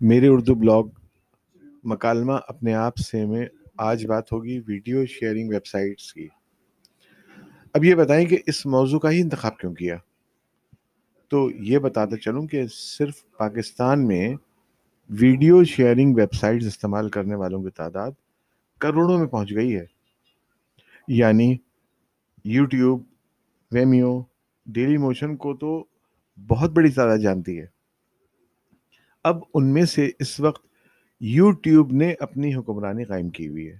میرے اردو بلاگ مکالمہ اپنے آپ سے میں آج بات ہوگی ویڈیو شیئرنگ ویب سائٹس کی۔ اب یہ بتائیں کہ اس موضوع کا ہی انتخاب کیوں کیا؟ تو یہ بتاتے چلوں کہ صرف پاکستان میں ویڈیو شیئرنگ ویب سائٹس استعمال کرنے والوں کی تعداد کروڑوں میں پہنچ گئی ہے۔ یعنی یوٹیوب، ویمیو، ڈیلی موشن کو تو بہت بڑی تعداد جانتی ہے۔ اب ان میں سے اس وقت یوٹیوب نے اپنی حکمرانی قائم کی ہوئی ہے۔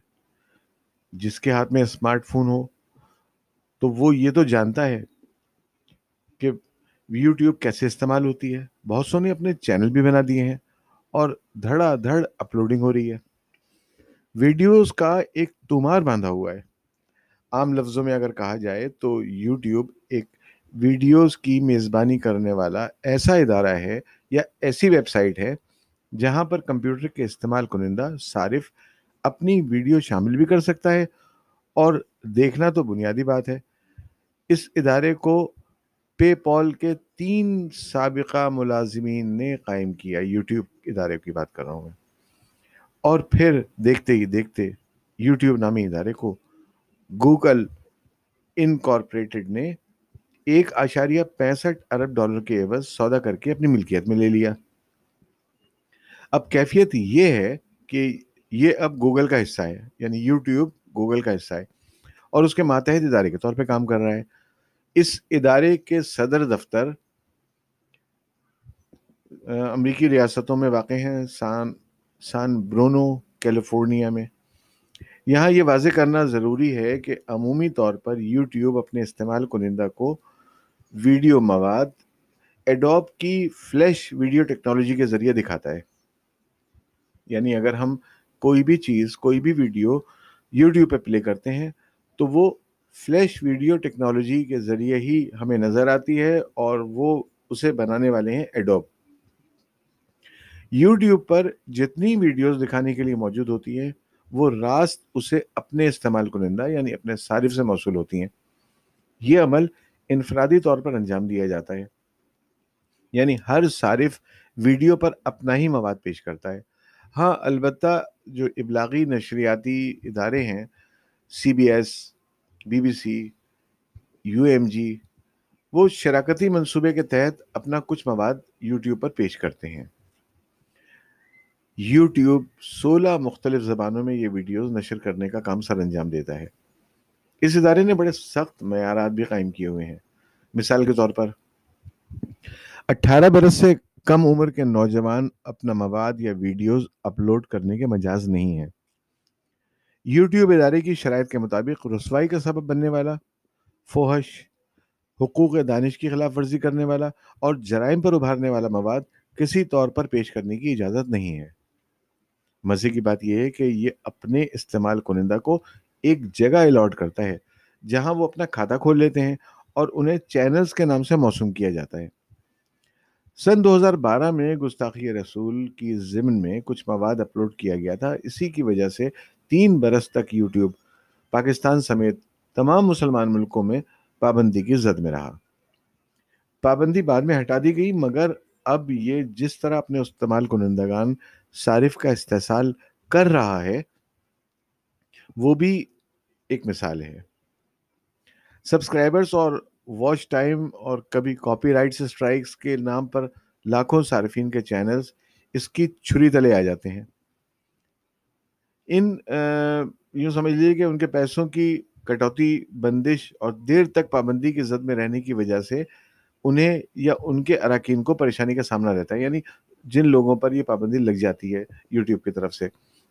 جس کے ہاتھ میں اسمارٹ فون ہو، تو وہ یہ تو جانتا ہے کہ یوٹیوب کیسے استعمال ہوتی ہے۔ بہت سو نے اپنے چینل بھی بنا دیے ہیں اور دھڑا دھڑ اپلوڈنگ ہو رہی ہے۔ ویڈیوز کا ایک تمار باندھا ہوا ہے۔ عام لفظوں میں اگر کہا جائے تو یوٹیوب ایک ویڈیوز کی میزبانی کرنے والا ایسا ادارہ ہے یا ایسی ویب سائٹ ہے جہاں پر کمپیوٹر کے استعمال کنندہ صارف اپنی ویڈیو شامل بھی کر سکتا ہے اور دیکھنا تو بنیادی بات ہے۔ اس ادارے کو پے پال کے تین سابقہ ملازمین نے قائم کیا۔ یوٹیوب ادارے کی بات کر رہا ہوں میں۔ اور پھر دیکھتے ہی دیکھتے یوٹیوب نامی ادارے کو گوگل انکارپوریٹڈ نے ایک اشاریہ پینسٹھ ارب ڈالر کے عوض سودا کر کے اپنی ملکیت میں لے لیا۔ اب کیفیت یہ ہے کہ یہ اب گوگل کا حصہ ہے یعنی یوٹیوب گوگل کا حصہ ہے، اور اس کے ماتحت ادارے کے طور پہ کام کر رہا ہے۔ اس ادارے کے صدر دفتر امریکی ریاستوں میں واقع ہیں، سان سان برونو، کیلیفورنیا میں۔ یہاں یہ واضح کرنا ضروری ہے کہ عمومی طور پر یوٹیوب اپنے استعمال کنندہ کو ویڈیو مواد ایڈوب کی فلیش ویڈیو ٹیکنالوجی کے ذریعے دکھاتا ہے۔ یعنی اگر ہم کوئی بھی چیز، کوئی بھی ویڈیو یوٹیوب پہ پلے کرتے ہیں، تو وہ فلیش ویڈیو ٹیکنالوجی کے ذریعے ہی ہمیں نظر آتی ہے اور وہ اسے بنانے والے ہیں ایڈوب یوٹیوب پر جتنی ویڈیوز دکھانے کے لیے موجود ہوتی ہیں، وہ راست اسے اپنے استعمال کنندہ یعنی اپنے صارف سے موصول ہوتی ہیں۔ یہ عمل انفرادی طور پر انجام دیا جاتا ہے۔ یعنی ہر صارف ویڈیو پر اپنا ہی مواد پیش کرتا ہے۔ ہاں البتہ جو ابلاغی نشریاتی ادارے ہیں، C B S, B B C, U M G وہ شراکتی منصوبے کے تحت اپنا کچھ مواد یوٹیوب پر پیش کرتے ہیں۔ یوٹیوب سولہ مختلف زبانوں میں یہ ویڈیوز نشر کرنے کا کام سر انجام دیتا ہے۔ اس ادارے نے بڑے سخت معیارات بھی قائم کیے ہوئے ہیں۔ مثال کے طور پر، اٹھارہ برس سے کم عمر کے نوجوان اپنا مواد یا ویڈیوز اپلوڈ کرنے کے مجاز نہیں ہیں۔ یوٹیوب ادارے کی شرائط کے مطابق رسوائی کا سبب بننے والا، فوہش، حقوق دانش کی خلاف ورزی کرنے والا اور جرائم پر ابھارنے والا مواد کسی طور پر پیش کرنے کی اجازت نہیں ہے۔ مزے کی بات یہ ہے کہ یہ اپنے استعمال کنندہ کو ایک جگہ الاٹ کرتا ہے، جہاں وہ اپنا کھاتا کھول لیتے ہیں اور انہیں چینلز کے نام سے موسوم کیا جاتا ہے۔ سن دو ہزار بارہ میں گستاخی رسول کی ضمن میں کچھ مواد اپلوڈ کیا گیا تھا، اسی کی وجہ سے تین برس تک یوٹیوب پاکستان سمیت تمام مسلمان ملکوں میں پابندی کی زد میں رہا۔ پابندی بعد میں ہٹا دی گئی، مگر اب یہ جس طرح اپنے استعمال کنندگان صارف کا استحصال کر رہا ہے، وہ بھی ایک مثال ہے۔ سبسکرائبرز اور واچ ٹائم اور کبھی کاپی رائٹس اسٹرائکس کے نام پر لاکھوں صارفین کے چینلز اس کی چھری تلے آ جاتے ہیں۔ ان یوں سمجھ لیجیے کہ ان کے پیسوں کی کٹوتی، بندش اور دیر تک پابندی کی زد میں رہنے کی وجہ سے انہیں یا ان کے اراکین کو پریشانی کا سامنا رہتا ہے۔ یعنی جن لوگوں پر یہ پابندی لگ جاتی ہے یوٹیوب کی طرف سے۔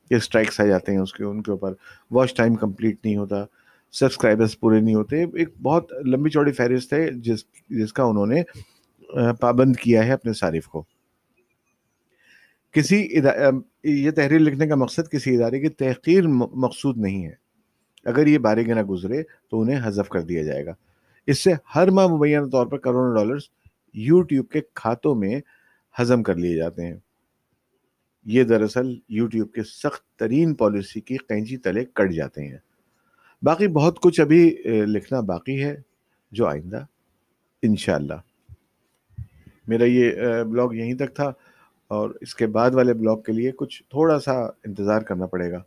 یہ اسٹرائکس آ جاتے ہیں اس کے ان کے اوپر۔ واچ ٹائم کمپلیٹ نہیں ہوتا۔ سبسکرائبرس پورے نہیں ہوتے۔ ایک بہت لمبی چوڑی فہرست ہے جس جس کا انہوں نے پابند کیا ہے اپنے صارف کو۔ کسی یہ تحریر لکھنے کا مقصد کسی ادارے کی تحقیر مقصود نہیں ہے۔ اگر یہ بارے گنا گزرے تو انہیں حذف کر دیا جائے گا۔ اس سے ہر ماہ مبینہ طور پر کروڑوں ڈالرز یوٹیوب کے کھاتوں میں ہضم کر لیے جاتے ہیں۔ یہ دراصل یوٹیوب کے سخت ترین پالیسی کی قینچی تلے کٹ جاتے ہیں۔ باقی بہت کچھ ابھی لکھنا باقی ہے جو آئندہ، انشاءاللہ۔ میرا یہ بلاگ یہیں تک تھا اور اس کے بعد والے بلاگ کے لیے کچھ تھوڑا سا انتظار کرنا پڑے گا۔